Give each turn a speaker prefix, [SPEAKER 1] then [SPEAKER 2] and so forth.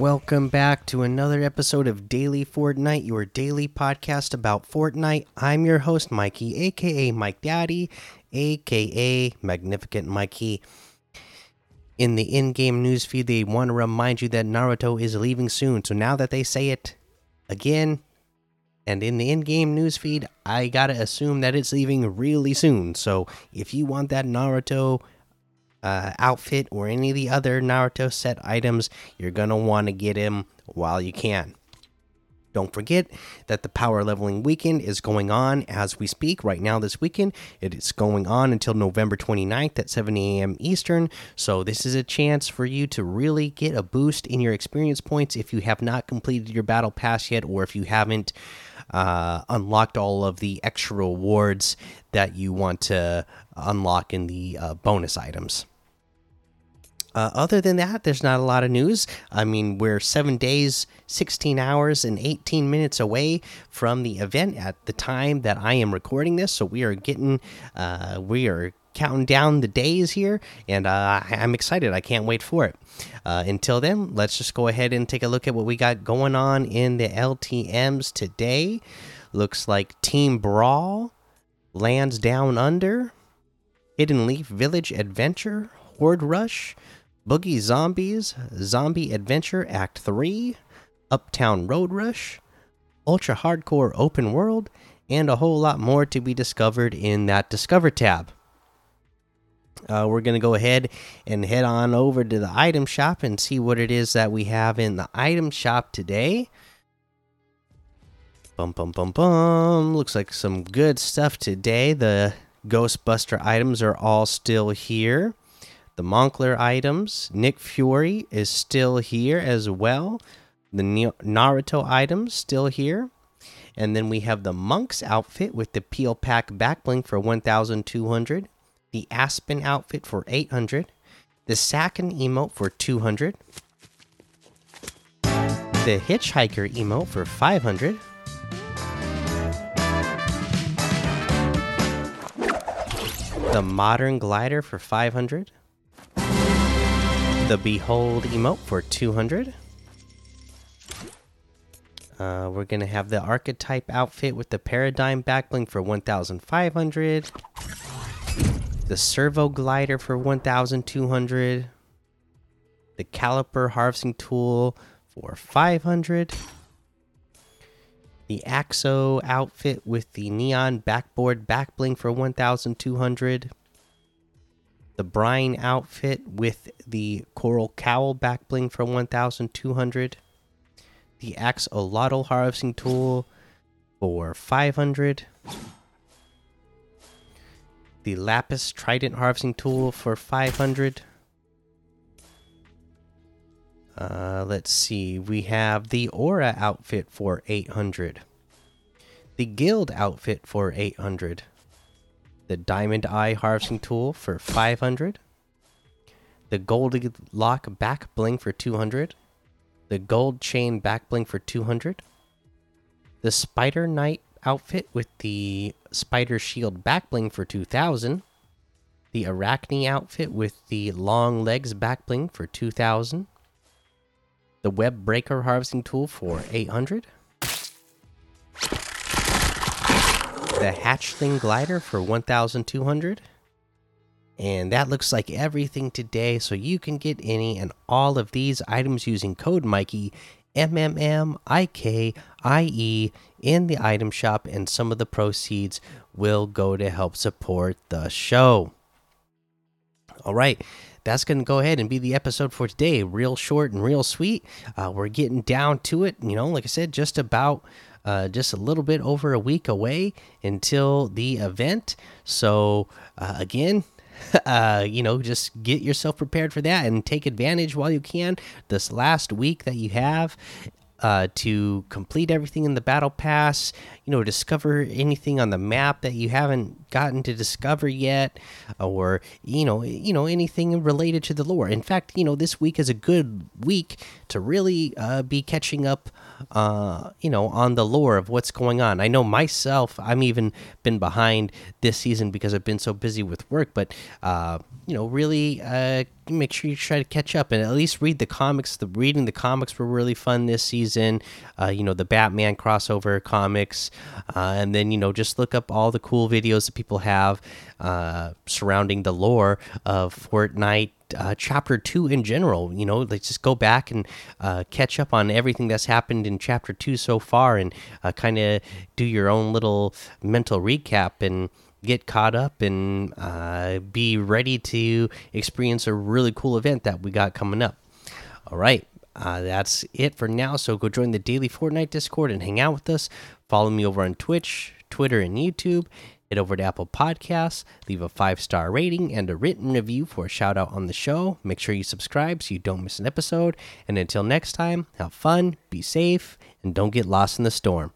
[SPEAKER 1] Welcome back to another episode of Daily Fortnite, your daily podcast about Fortnite. I'm your host, Mikey, aka Mike Daddy, aka Magnificent Mikey. In the in game newsfeed, they want to remind you that Naruto is leaving soon. So now that they say it again, and in the in game newsfeed, I gotta assume that it's leaving really soon. So if you want that Naruto uh, outfit or any of the other Naruto set items, you're gonna want to get him while you can. Don't forget that the power leveling weekend is going on as we speak right now. This weekend, it is going on until November 29th at 7 a.m. Eastern. So, this is a chance for you to really get a boost in your experience points if you have not completed your battle pass yet, or if you haven't uh, unlocked all of the extra rewards that you want to unlock in the uh, bonus items. Uh, other than that, there's not a lot of news. I mean, we're seven days, 16 hours, and 18 minutes away from the event at the time that I am recording this. So we are getting, uh, we are counting down the days here, and uh, I'm excited. I can't wait for it. Uh, until then, let's just go ahead and take a look at what we got going on in the LTMs today. Looks like Team Brawl, Lands Down Under, Hidden Leaf Village Adventure, Horde Rush. Boogie Zombies, Zombie Adventure Act 3, Uptown Road Rush, Ultra Hardcore Open World, and a whole lot more to be discovered in that Discover tab. Uh, we're going to go ahead and head on over to the item shop and see what it is that we have in the item shop today. Bum, bum, bum, bum. Looks like some good stuff today. The Ghostbuster items are all still here the Moncler items. Nick Fury is still here as well. The Naruto items still here. And then we have the Monk's outfit with the Peel Pack back bling for 1200. The Aspen outfit for 800. The Sakin emote for 200. The Hitchhiker emote for 500. The Modern Glider for 500 the Behold emote for 200. Uh, we're going to have the Archetype outfit with the Paradigm backbling for 1,500. The Servo Glider for 1,200. The Caliper Harvesting Tool for 500. The Axo outfit with the Neon Backboard backbling for 1,200 the Brine outfit with the Coral Cowl back bling for 1200. The Axolotl harvesting tool for 500. The Lapis Trident harvesting tool for 500. Uh, let's see. We have the Aura outfit for 800. The Guild outfit for 800 the Diamond Eye Harvesting Tool for 500, the Gold Lock Back Bling for 200, the Gold Chain Back Bling for 200, the Spider Knight outfit with the Spider Shield Back Bling for 2000, the Arachne outfit with the Long Legs Back Bling for 2000, the Web Breaker Harvesting Tool for 800 the hatchling glider for 1200 and that looks like everything today so you can get any and all of these items using code mikey m m m i k i e in the item shop and some of the proceeds will go to help support the show all right that's going to go ahead and be the episode for today. Real short and real sweet. Uh, we're getting down to it. You know, like I said, just about uh, just a little bit over a week away until the event. So, uh, again, uh, you know, just get yourself prepared for that and take advantage while you can. This last week that you have uh, to complete everything in the battle pass. You know, discover anything on the map that you haven't gotten to discover yet, or you know, you know anything related to the lore. In fact, you know, this week is a good week to really uh, be catching up. Uh, you know, on the lore of what's going on. I know myself, I'm even been behind this season because I've been so busy with work. But uh, you know, really uh, make sure you try to catch up and at least read the comics. The reading the comics were really fun this season. Uh, you know, the Batman crossover comics, uh, and then you know just look up all the cool videos that people have uh, surrounding the lore of Fortnite. Uh, chapter two in general, you know, let's just go back and uh, catch up on everything that's happened in chapter two so far, and kind of do your own little mental recap and get caught up and uh, be ready to experience a really cool event that we got coming up. All right, uh, that's it for now. So go join the daily Fortnite Discord and hang out with us. Follow me over on Twitch, Twitter, and YouTube. Head over to Apple Podcasts, leave a five star rating and a written review for a shout out on the show. Make sure you subscribe so you don't miss an episode. And until next time, have fun, be safe, and don't get lost in the storm.